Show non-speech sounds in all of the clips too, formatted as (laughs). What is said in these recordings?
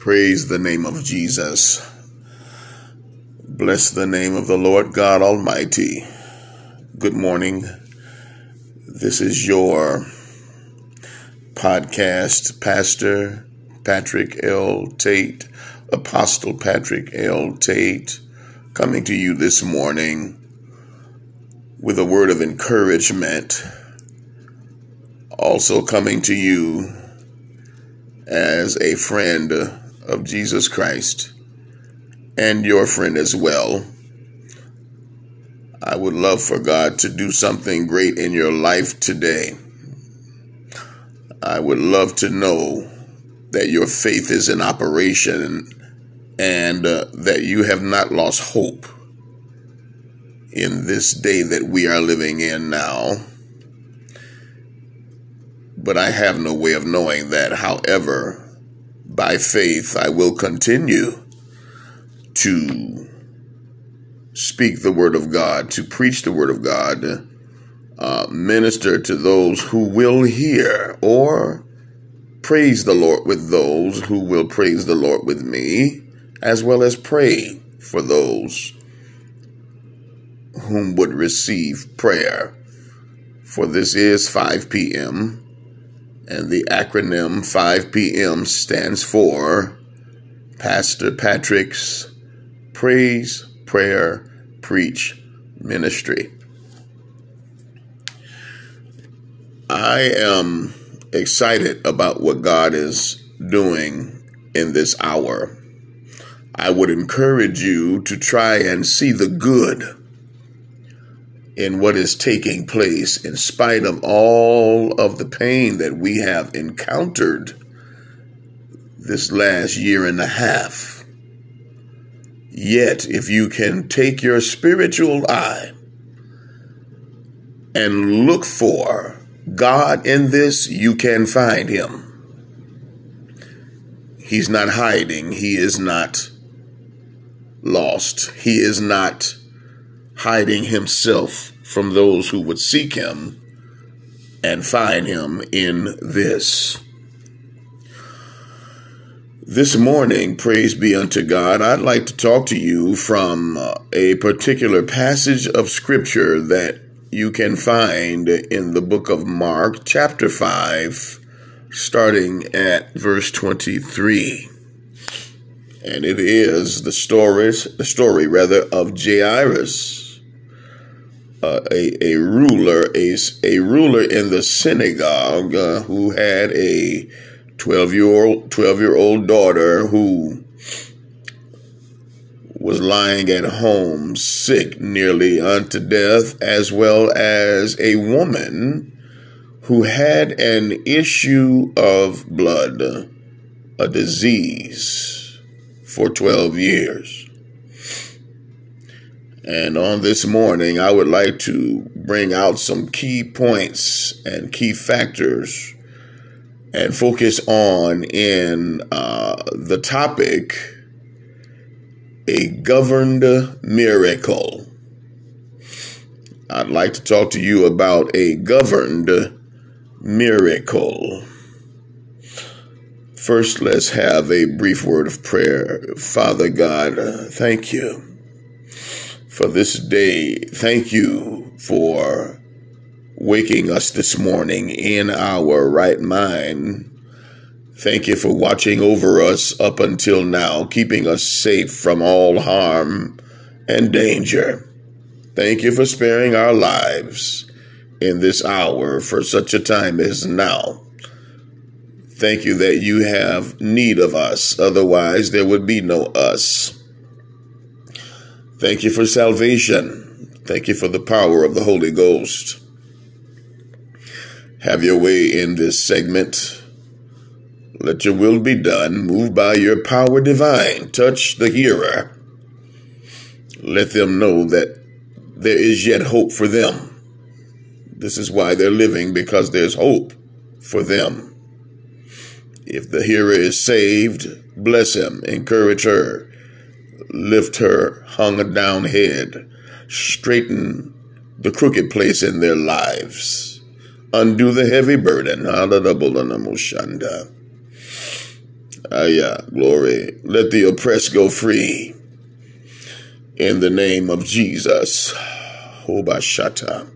Praise the name of Jesus. Bless the name of the Lord God Almighty. Good morning. This is your podcast, Pastor Patrick L. Tate, Apostle Patrick L. Tate, coming to you this morning with a word of encouragement. Also coming to you as a friend of Jesus Christ and your friend as well. I would love for God to do something great in your life today. I would love to know that your faith is in operation and uh, that you have not lost hope in this day that we are living in now. But I have no way of knowing that. However, by faith, I will continue to speak the word of God, to preach the word of God, uh, minister to those who will hear, or praise the Lord with those who will praise the Lord with me, as well as pray for those whom would receive prayer. For this is 5 p.m., and the acronym 5 p.m. stands for Pastor Patrick's Praise, Prayer, Preach Ministry. I am excited about what God is doing in this hour. I would encourage you to try and see the good in what is taking place in spite of all of the pain that we have encountered this last year and a half. Yet, if you can take your spiritual eye and look for God in this, you can find Him. He's not hiding, He is not lost, He is not hiding Himself from those who would seek Him and find Him in this. This morning, praise be unto God, I'd like to talk to you from uh, a particular passage of scripture that you can find in the book of Mark, chapter 5, starting at verse 23. And it is the stories, the story rather of Jairus, uh, a, a ruler, a, a ruler in the synagogue uh, who had a 12 year old 12 year old daughter who was lying at home sick nearly unto death as well as a woman who had an issue of blood a disease for 12 years and on this morning I would like to bring out some key points and key factors and focus on in uh, the topic a governed miracle. I'd like to talk to you about a governed miracle. First, let's have a brief word of prayer. Father God, thank you for this day. Thank you for waking us this morning in our right mind. Thank you for watching over us up until now, keeping us safe from all harm and danger. Thank you for sparing our lives in this hour for such a time as now. Thank you that you have need of us, otherwise, there would be no us. Thank you for salvation. Thank you for the power of the Holy Ghost. Have your way in this segment. Let your will be done. Move by your power divine. Touch the hearer. Let them know that there is yet hope for them. This is why they're living, because there's hope for them. If the hearer is saved, bless him, encourage her, lift her hung down head, straighten the crooked place in their lives undo the heavy burden. Ah, yeah, glory. Let the oppressed go free. In the name of Jesus. Obashata.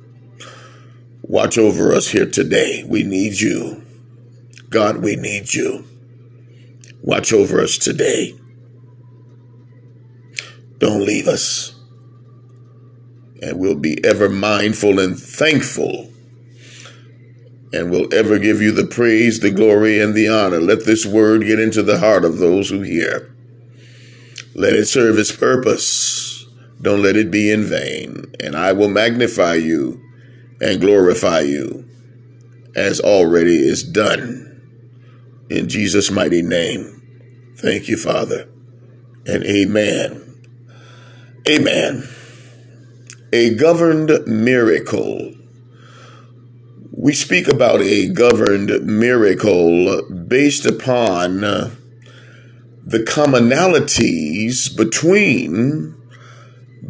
Watch over us here today. We need you. God, we need you. Watch over us today. Don't leave us. And we'll be ever mindful and thankful and we'll ever give you the praise, the glory, and the honor. Let this word get into the heart of those who hear. Let it serve its purpose. Don't let it be in vain. And I will magnify you and glorify you as already is done. In Jesus' mighty name. Thank you, Father. And amen. Amen. A governed miracle we speak about a governed miracle based upon uh, the commonalities between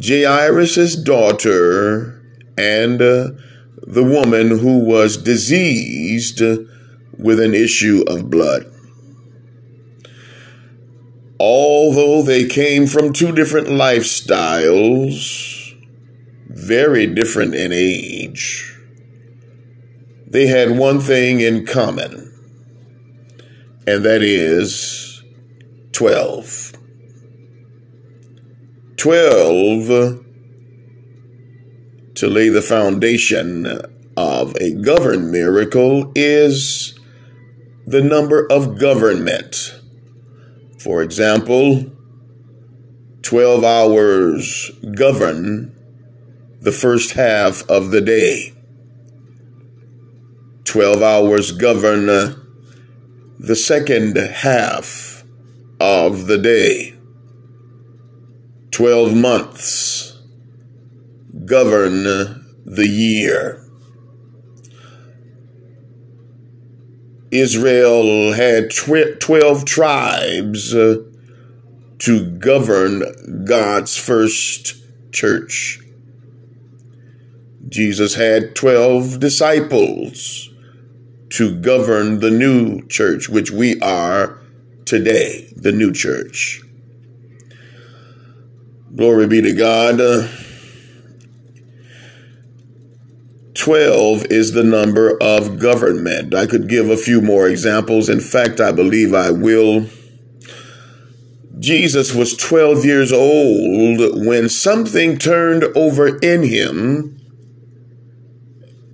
Jairus' daughter and uh, the woman who was diseased with an issue of blood. Although they came from two different lifestyles, very different in age, they had one thing in common, and that is 12. 12 to lay the foundation of a governed miracle is the number of government. For example, 12 hours govern the first half of the day. 12 hours govern uh, the second half of the day. 12 months govern the year. Israel had 12 tribes uh, to govern God's first church. Jesus had 12 disciples to govern the new church, which we are today, the new church. Glory be to God. 12 is the number of government. I could give a few more examples. In fact, I believe I will. Jesus was 12 years old when something turned over in him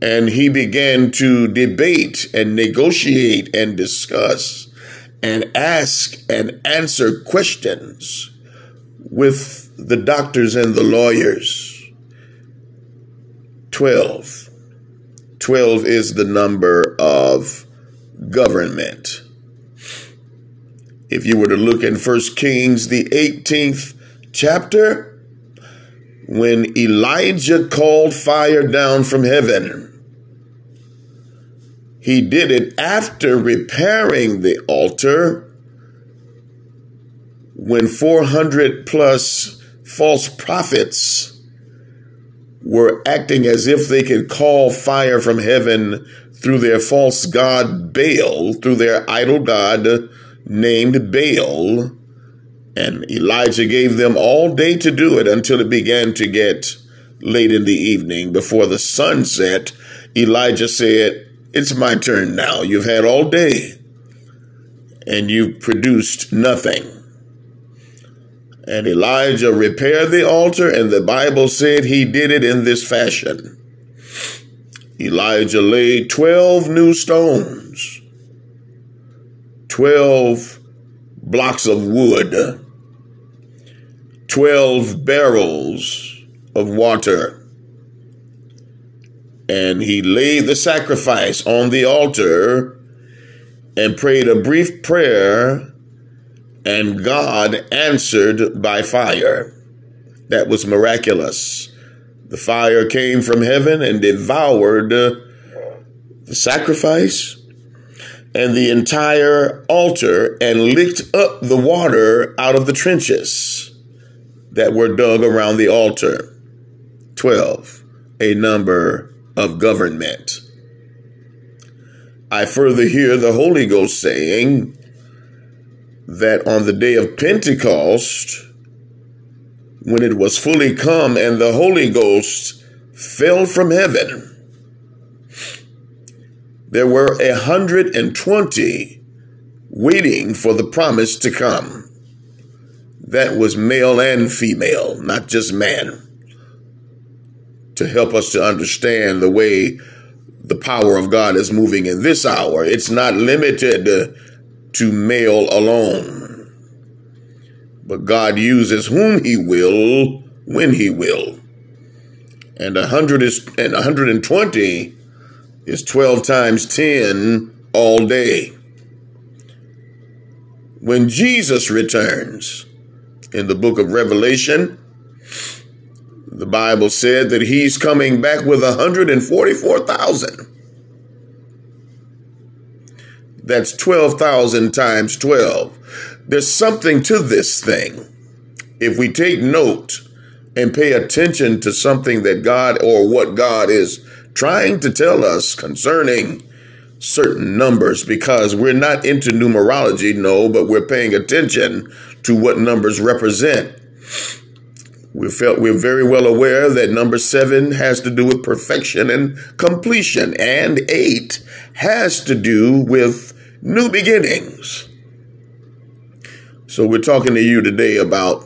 and he began to debate and negotiate and discuss and ask and answer questions with the doctors and the lawyers. 12. 12 is the number of government. If you were to look in 1 Kings, the 18th chapter, when Elijah called fire down from heaven, he did it after repairing the altar when 400 plus false prophets were acting as if they could call fire from heaven through their false god Baal, through their idol god named Baal. And Elijah gave them all day to do it until it began to get late in the evening. Before the sun set, Elijah said, it's my turn now. You've had all day and you've produced nothing. And Elijah repaired the altar, and the Bible said he did it in this fashion. Elijah laid 12 new stones, 12 blocks of wood, 12 barrels of water, and he laid the sacrifice on the altar and prayed a brief prayer, and God answered by fire. That was miraculous. The fire came from heaven and devoured the sacrifice and the entire altar and licked up the water out of the trenches that were dug around the altar. 12, a number of government. I further hear the Holy Ghost saying, that on the day of Pentecost, when it was fully come and the Holy Ghost fell from heaven, there were a hundred and twenty waiting for the promise to come. That was male and female, not just man. To help us to understand the way the power of God is moving in this hour, it's not limited to male alone. But God uses whom he will when he will. And a hundred is and 120 is 12 times 10 all day. When Jesus returns in the book of Revelation, the Bible said that he's coming back with 144,000. That's 12,000 times 12. There's something to this thing. If we take note and pay attention to something that God or what God is trying to tell us concerning certain numbers, because we're not into numerology, no, but we're paying attention to what numbers represent. We felt we're very well aware that number seven has to do with perfection and completion, and eight has to do with new beginnings. So we're talking to you today about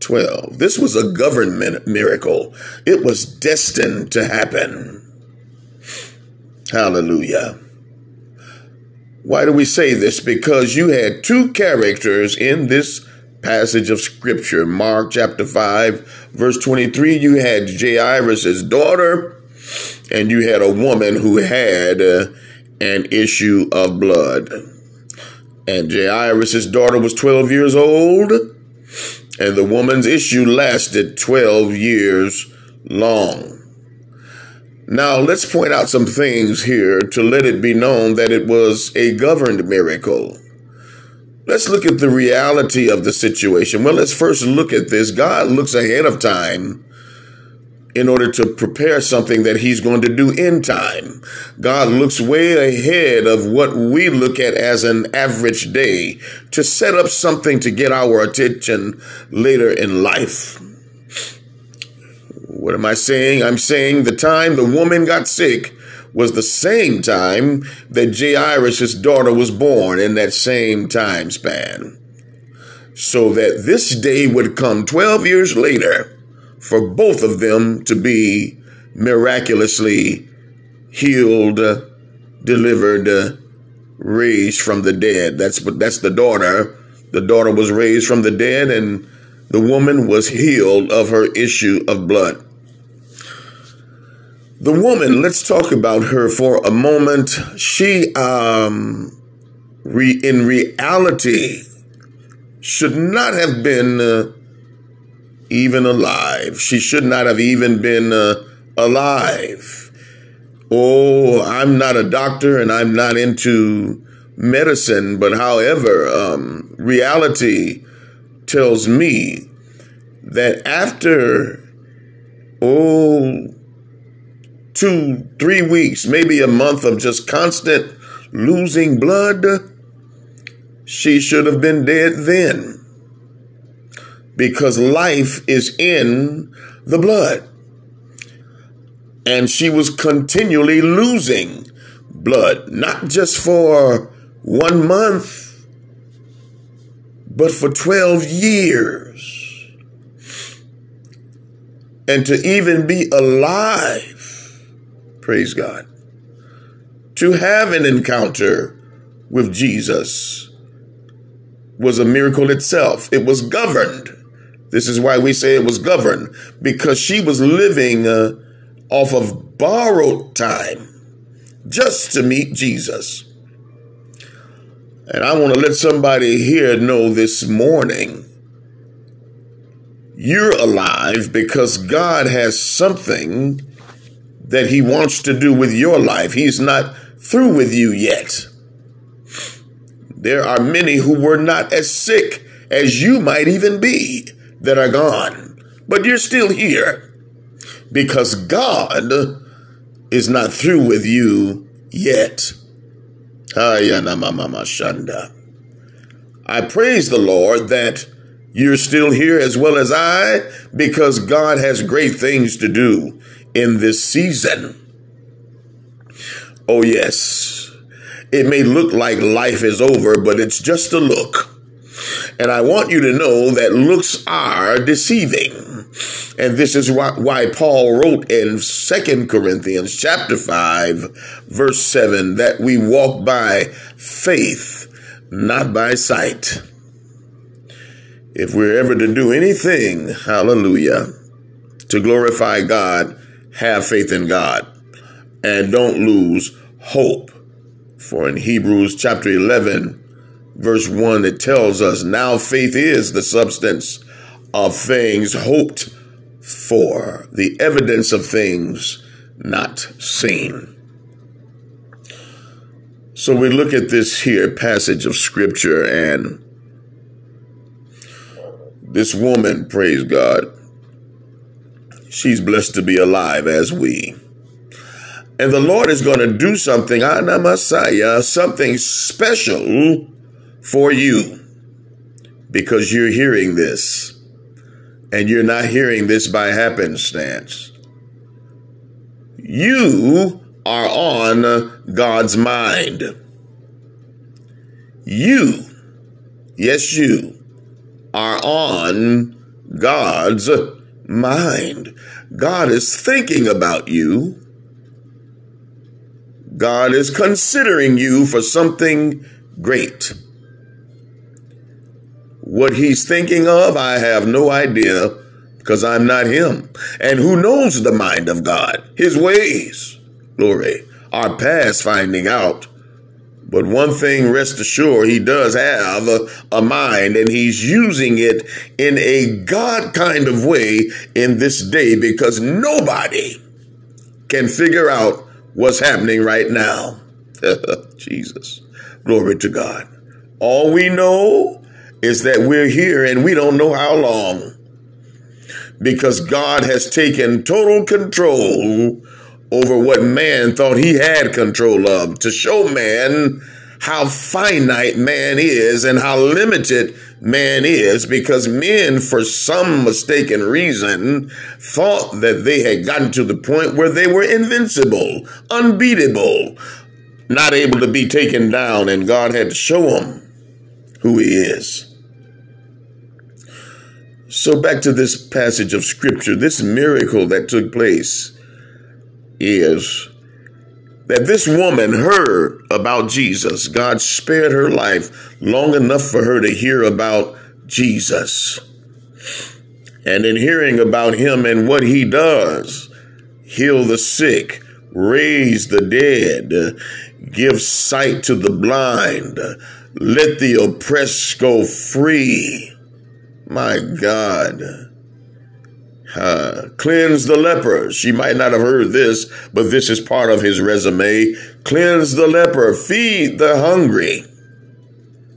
12. This was a government miracle. It was destined to happen. Hallelujah. Why do we say this? Because you had two characters in this passage of scripture. Mark chapter 5, verse 23, you had Jairus' daughter, and you had a woman who had uh, an issue of blood. And Jairus' daughter was 12 years old, and the woman's issue lasted 12 years long. Now, let's point out some things here to let it be known that it was a governed miracle. Let's look at the reality of the situation. Well, let's first look at this. God looks ahead of time in order to prepare something that he's going to do in time. God looks way ahead of what we look at as an average day to set up something to get our attention later in life. What am I saying? I'm saying the time the woman got sick was the same time that Jairus' daughter was born in that same time span. So that this day would come 12 years later for both of them to be miraculously healed, delivered, raised from the dead. That's that's the daughter. The daughter was raised from the dead and the woman was healed of her issue of blood. The woman, let's talk about her for a moment. She, um, re, in reality, should not have been uh, even alive. She should not have even been uh, alive. Oh, I'm not a doctor and I'm not into medicine, but however, um, reality tells me that after, oh, two, three weeks, maybe a month of just constant losing blood, she should have been dead then. Because life is in the blood. And she was continually losing blood, not just for one month, but for 12 years. And to even be alive Praise God. To have an encounter with Jesus was a miracle itself. It was governed. This is why we say it was governed, because she was living uh, off of borrowed time just to meet Jesus. And I want to let somebody here know this morning you're alive because God has something that he wants to do with your life. He's not through with you yet. There are many who were not as sick as you might even be that are gone, but you're still here because God is not through with you yet. I praise the Lord that you're still here as well as I because God has great things to do in this season. Oh, yes. It may look like life is over, but it's just a look. And I want you to know that looks are deceiving. And this is why, why Paul wrote in Second Corinthians chapter 5, verse 7, that we walk by faith, not by sight. If we're ever to do anything, hallelujah, to glorify God, have faith in God and don't lose hope. For in Hebrews chapter 11, verse 1, it tells us, Now faith is the substance of things hoped for, the evidence of things not seen. So we look at this here passage of scripture and this woman, praise God, she's blessed to be alive as we. And the Lord is going to do something, Anna Messiah, something special for you because you're hearing this and you're not hearing this by happenstance. You are on God's mind. You, yes, you are on God's mind. God is thinking about you. God is considering you for something great. What he's thinking of, I have no idea because I'm not him. And who knows the mind of God? His ways, glory, are past finding out. But one thing, rest assured, he does have a, a, mind and he's using it in a God kind of way in this day because nobody can figure out what's happening right now. (laughs) Jesus. Glory to God. All we know is that we're here and we don't know how long because God has taken total control over what man thought he had control of to show man how finite man is and how limited man is because men, for some mistaken reason, thought that they had gotten to the point where they were invincible, unbeatable, not able to be taken down, and God had to show them who he is. So back to this passage of scripture, this miracle that took place is that this woman heard about Jesus. God spared her life long enough for her to hear about Jesus. And in hearing about him and what he does, heal the sick, raise the dead, give sight to the blind, let the oppressed go free. My God uh, cleanse the leper. She might not have heard this, but this is part of his resume. Cleanse the leper, feed the hungry,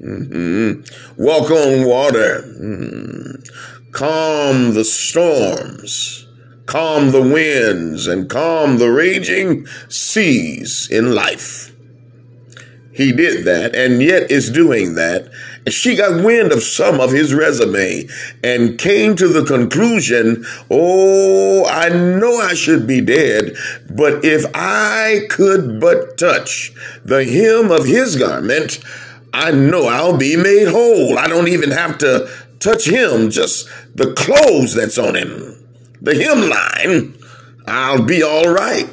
mm-hmm. walk on water, mm-hmm. calm the storms, calm the winds, and calm the raging seas in life. He did that and yet is doing that she got wind of some of his resume and came to the conclusion, oh, I know I should be dead, but if I could but touch the hem of his garment, I know I'll be made whole. I don't even have to touch him, just the clothes that's on him, the hemline. I'll be all right.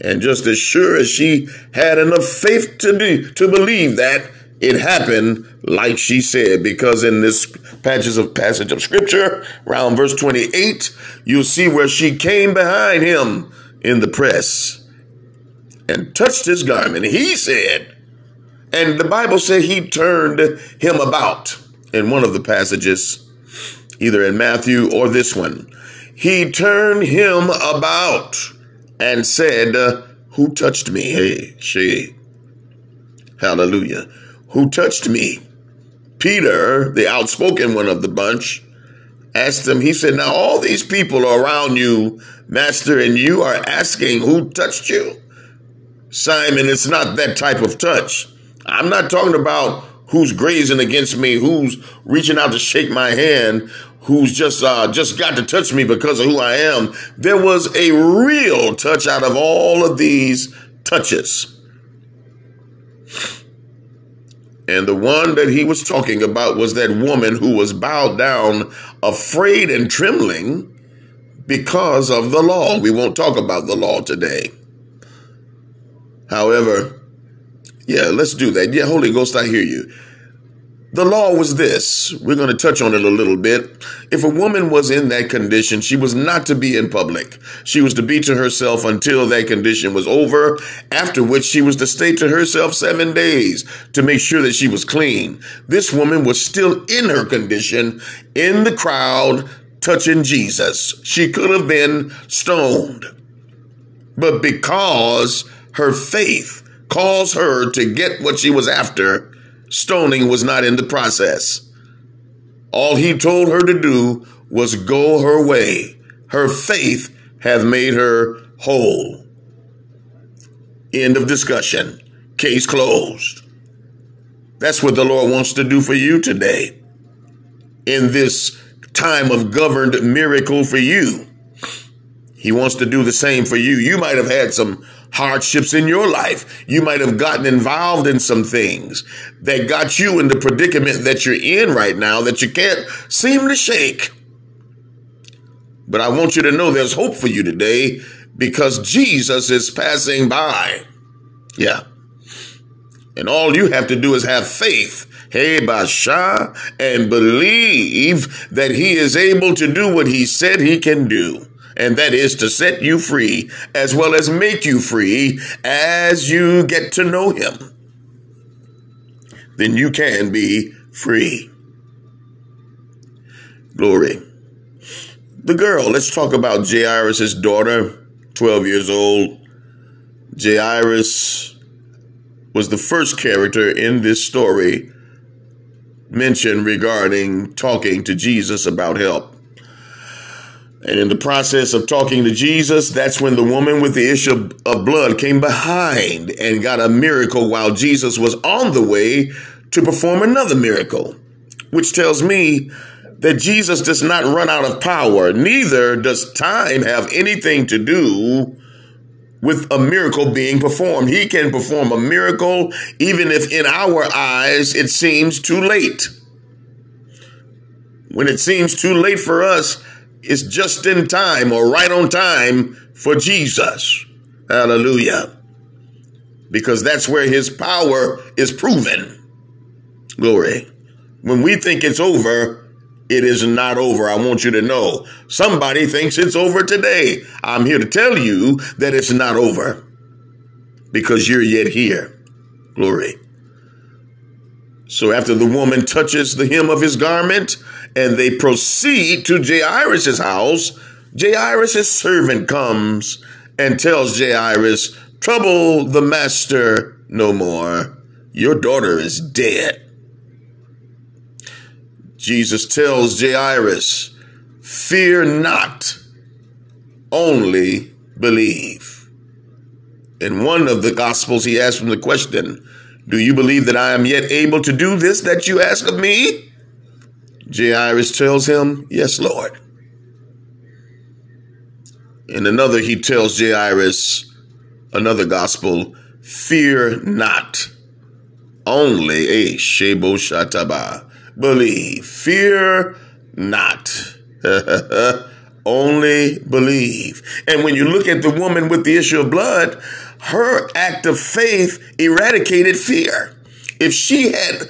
And just as sure as she had enough faith to do, to believe that, it happened like she said, because in this passage of passage of scripture, around verse 28, you'll see where she came behind him in the press and touched his garment. He said, and the Bible said he turned him about in one of the passages, either in Matthew or this one. He turned him about and said, Who touched me? Hey, she. Hallelujah who touched me? Peter, the outspoken one of the bunch, asked him, he said, Now all these people are around you, Master, and you are asking who touched you? Simon, it's not that type of touch. I'm not talking about who's grazing against me, who's reaching out to shake my hand, who's just uh, just got to touch me because of who I am. There was a real touch out of all of these touches. And the one that he was talking about was that woman who was bowed down, afraid and trembling because of the law. We won't talk about the law today. However, yeah, let's do that. Yeah, Holy Ghost, I hear you. The law was this. We're going to touch on it a little bit. If a woman was in that condition, she was not to be in public. She was to be to herself until that condition was over, after which she was to stay to herself seven days to make sure that she was clean. This woman was still in her condition in the crowd touching Jesus. She could have been stoned. But because her faith caused her to get what she was after, stoning was not in the process. All he told her to do was go her way. Her faith hath made her whole. End of discussion. Case closed. That's what the Lord wants to do for you today. In this time of governed miracle for you, He wants to do the same for you. You might have had some hardships in your life. You might have gotten involved in some things that got you in the predicament that you're in right now that you can't seem to shake. But I want you to know there's hope for you today because Jesus is passing by. Yeah. And all you have to do is have faith, hey, Basha, and believe that he is able to do what he said he can do and that is to set you free as well as make you free as you get to know him. Then you can be free. Glory. The girl, let's talk about Jairus' daughter, 12 years old. Jairus was the first character in this story mentioned regarding talking to Jesus about help. And in the process of talking to Jesus, that's when the woman with the issue of blood came behind and got a miracle while Jesus was on the way to perform another miracle, which tells me that Jesus does not run out of power. Neither does time have anything to do with a miracle being performed. He can perform a miracle even if in our eyes it seems too late. When it seems too late for us, is just in time or right on time for Jesus. Hallelujah. Because that's where his power is proven. Glory. When we think it's over, it is not over. I want you to know. Somebody thinks it's over today. I'm here to tell you that it's not over because you're yet here. Glory. So after the woman touches the hem of his garment and they proceed to Jairus' house, Jairus' servant comes and tells Jairus, trouble the master no more. Your daughter is dead. Jesus tells Jairus, fear not, only believe. In one of the gospels, he asks him the question, do you believe that I am yet able to do this that you ask of me? Jairus tells him, Yes, Lord. In another, he tells Jairus, another gospel, Fear not, only a Shebo Shataba. Believe. Fear not. (laughs) only believe. And when you look at the woman with the issue of blood, her act of faith eradicated fear. If she had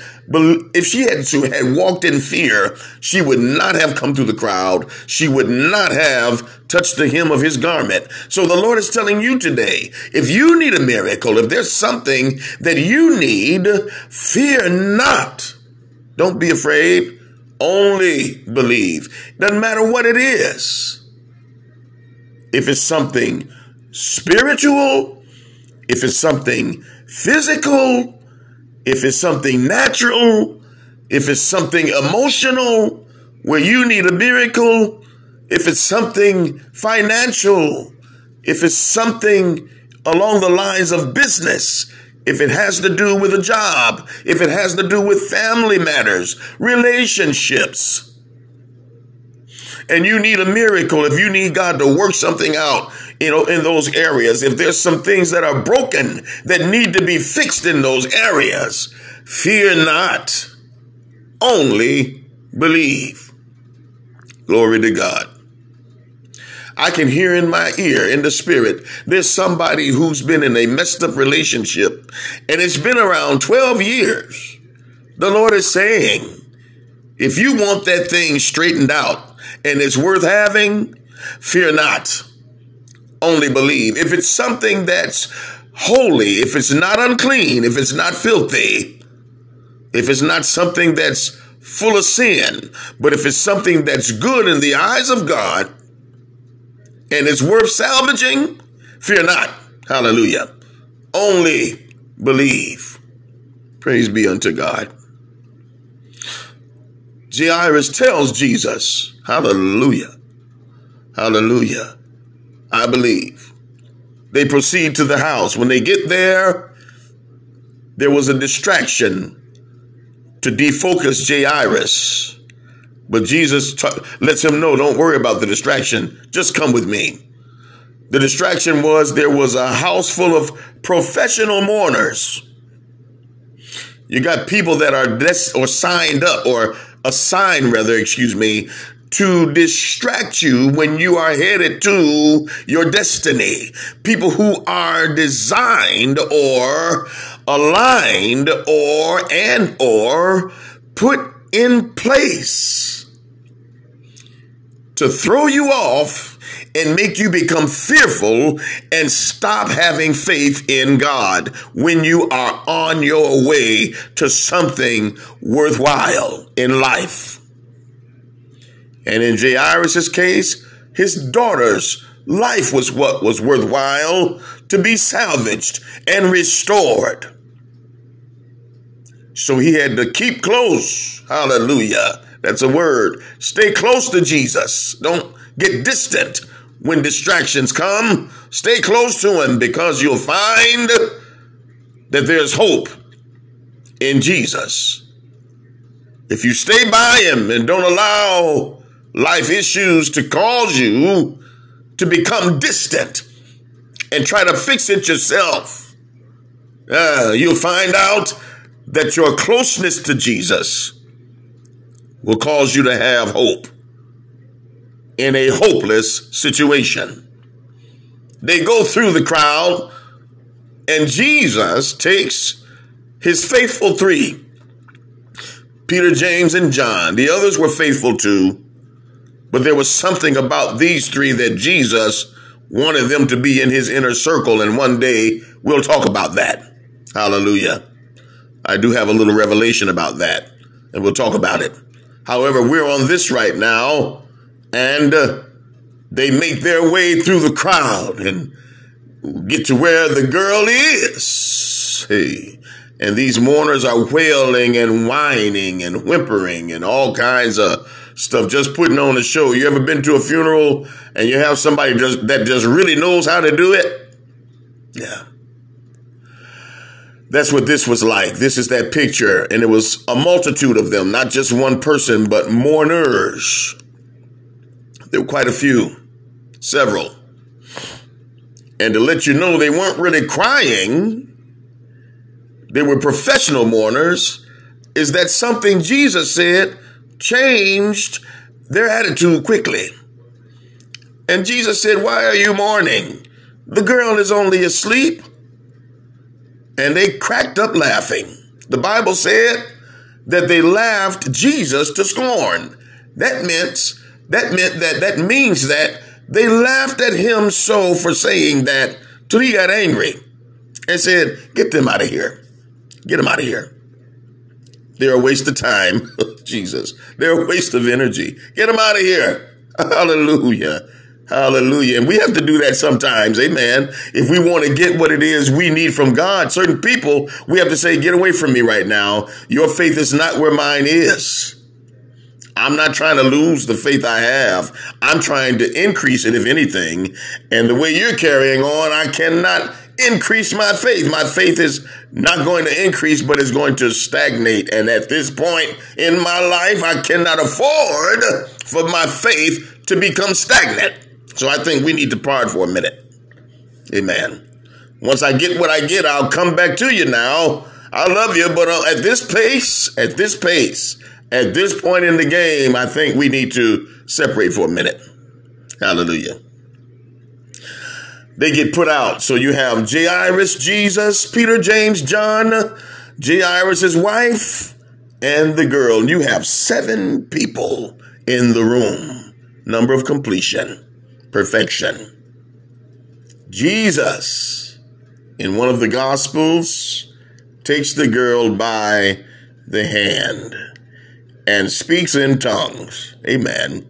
if she had to had walked in fear, she would not have come through the crowd. She would not have touched the hem of his garment. So the Lord is telling you today, if you need a miracle, if there's something that you need, fear not. Don't be afraid. Only believe. Doesn't matter what it is. If it's something spiritual, if it's something physical, if it's something natural, if it's something emotional where you need a miracle, if it's something financial, if it's something along the lines of business, if it has to do with a job, if it has to do with family matters, relationships, and you need a miracle, if you need God to work something out, you know, in those areas, if there's some things that are broken that need to be fixed in those areas, fear not, only believe. Glory to God. I can hear in my ear, in the spirit, there's somebody who's been in a messed up relationship and it's been around 12 years. The Lord is saying, if you want that thing straightened out and it's worth having, fear not. Only believe. If it's something that's holy, if it's not unclean, if it's not filthy, if it's not something that's full of sin, but if it's something that's good in the eyes of God, and it's worth salvaging, fear not. Hallelujah. Only believe. Praise be unto God. Jairus tells Jesus, Hallelujah. Hallelujah. I believe. They proceed to the house. When they get there, there was a distraction to defocus Jairus. But Jesus t- lets him know, don't worry about the distraction. Just come with me. The distraction was there was a house full of professional mourners. You got people that are des- or signed up or assigned rather, excuse me, to distract you when you are headed to your destiny. People who are designed or aligned or and or put in place to throw you off and make you become fearful and stop having faith in God when you are on your way to something worthwhile in life. And in Jairus' case, his daughter's life was what was worthwhile to be salvaged and restored. So he had to keep close. Hallelujah. That's a word. Stay close to Jesus. Don't get distant when distractions come. Stay close to him because you'll find that there's hope in Jesus. If you stay by him and don't allow life issues to cause you to become distant and try to fix it yourself, uh, you'll find out that your closeness to Jesus will cause you to have hope in a hopeless situation. They go through the crowd, and Jesus takes his faithful three Peter, James, and John. The others were faithful too, but there was something about these three that Jesus wanted them to be in his inner circle, and one day we'll talk about that. Hallelujah. I do have a little revelation about that, and we'll talk about it. However, we're on this right now, and uh, they make their way through the crowd and get to where the girl is. Hey. And these mourners are wailing and whining and whimpering and all kinds of stuff, just putting on a show. You ever been to a funeral and you have somebody just that just really knows how to do it? Yeah. That's what this was like. This is that picture. And it was a multitude of them, not just one person, but mourners. There were quite a few, several. And to let you know they weren't really crying, they were professional mourners, is that something Jesus said changed their attitude quickly. And Jesus said, Why are you mourning? The girl is only asleep and they cracked up laughing. The Bible said that they laughed Jesus to scorn. That meant that meant that that means that they laughed at him so for saying that till he got angry and said, "Get them out of here. Get them out of here. They're a waste of time, (laughs) Jesus. They're a waste of energy. Get them out of here. (laughs) Hallelujah." Hallelujah. And we have to do that sometimes. Amen. If we want to get what it is we need from God, certain people, we have to say, get away from me right now. Your faith is not where mine is. I'm not trying to lose the faith I have. I'm trying to increase it, if anything. And the way you're carrying on, I cannot increase my faith. My faith is not going to increase, but it's going to stagnate. And at this point in my life, I cannot afford for my faith to become stagnant. So I think we need to part for a minute. Amen. Once I get what I get, I'll come back to you now. I love you, but uh, at this pace, at this pace, at this point in the game, I think we need to separate for a minute. Hallelujah. They get put out. So you have Jairus, Jesus, Peter, James, John, Jairus' wife, and the girl. You have seven people in the room. Number of completion, perfection. Jesus, in one of the Gospels, takes the girl by the hand and speaks in tongues. Amen.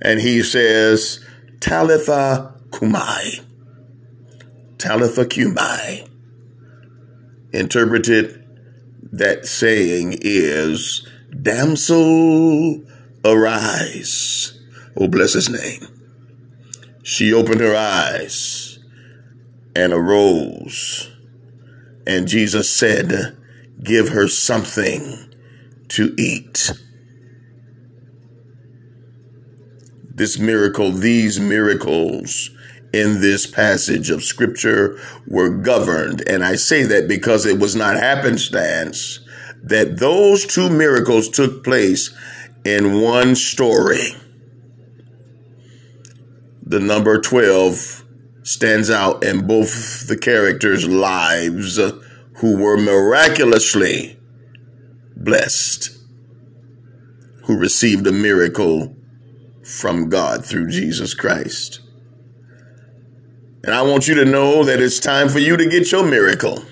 And he says, Talitha Cumi. Talitha Cumi. Interpreted, that saying is, Damsel, arise. Oh, bless his name. She opened her eyes and arose. And Jesus said, Give her something to eat. This miracle, these miracles in this passage of scripture were governed. And I say that because it was not happenstance that those two miracles took place in one story. The number 12 stands out in both the characters' lives who were miraculously blessed, who received a miracle from God through Jesus Christ. And I want you to know that it's time for you to get your miracle.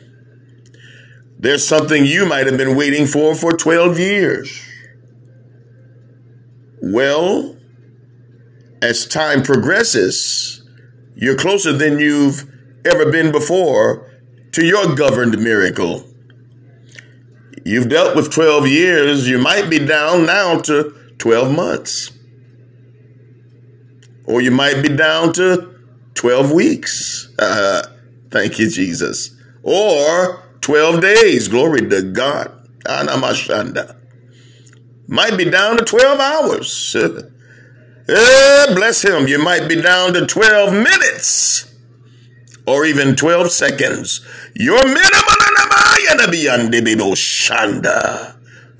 There's something you might have been waiting for for 12 years. Well, as time progresses, you're closer than you've ever been before to your governed miracle. You've dealt with 12 years, you might be down now to 12 months. Or you might be down to 12 weeks. (laughs) Thank you, Jesus. Or 12 days. Glory to God. Anamashanda. Might be down to 12 hours. (laughs) eh, bless him. You might be down to 12 minutes or even 12 seconds. Your minimum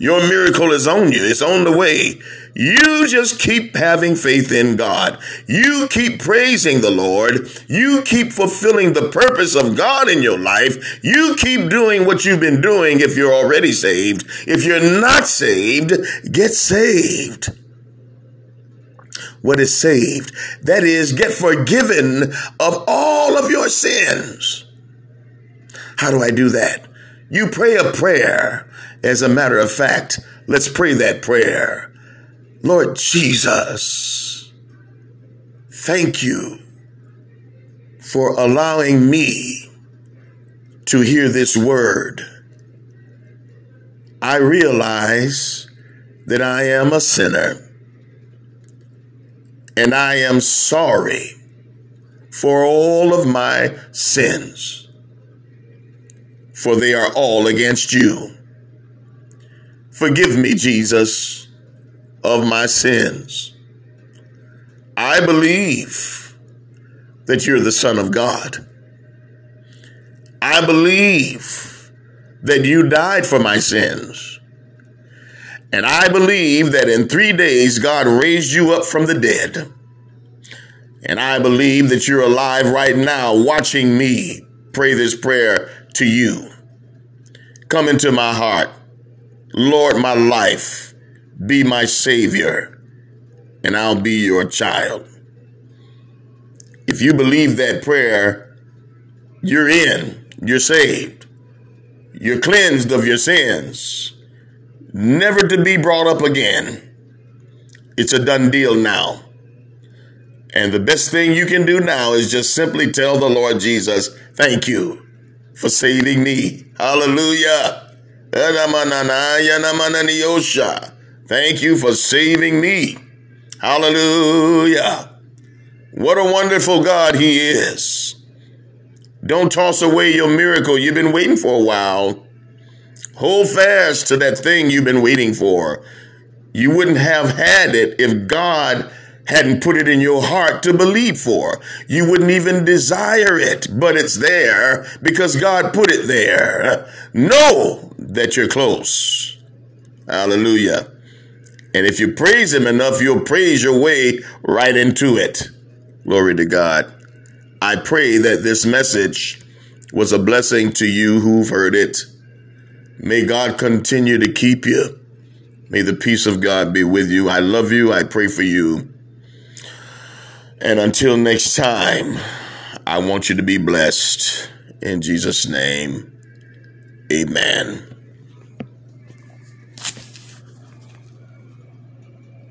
your miracle is on you. It's on the way. You just keep having faith in God. You keep praising the Lord. You keep fulfilling the purpose of God in your life. You keep doing what you've been doing if you're already saved. If you're not saved, get saved. What is saved? That is, get forgiven of all of your sins. How do I do that? You pray a prayer. As a matter of fact, let's pray that prayer. Lord Jesus, thank you for allowing me to hear this word. I realize that I am a sinner and I am sorry for all of my sins for they are all against you. Forgive me, Jesus, of my sins. I believe that you're the Son of God. I believe that you died for my sins. And I believe that in three days God raised you up from the dead. And I believe that you're alive right now watching me pray this prayer to you. Come into my heart. Lord, my life, be my Savior, and I'll be your child. If you believe that prayer, you're in, you're saved, you're cleansed of your sins, never to be brought up again. It's a done deal now. And the best thing you can do now is just simply tell the Lord Jesus, thank you for saving me. Hallelujah. Thank you for saving me. Hallelujah. What a wonderful God he is. Don't toss away your miracle you've been waiting for a while. Hold fast to that thing you've been waiting for. You wouldn't have had it if God hadn't put it in your heart to believe for. You wouldn't even desire it, but it's there because God put it there. Know that you're close. Hallelujah. And if you praise Him enough, you'll praise your way right into it. Glory to God. I pray that this message was a blessing to you who've heard it. May God continue to keep you. May the peace of God be with you. I love you. I pray for you. And until next time, I want you to be blessed. In Jesus' name, amen.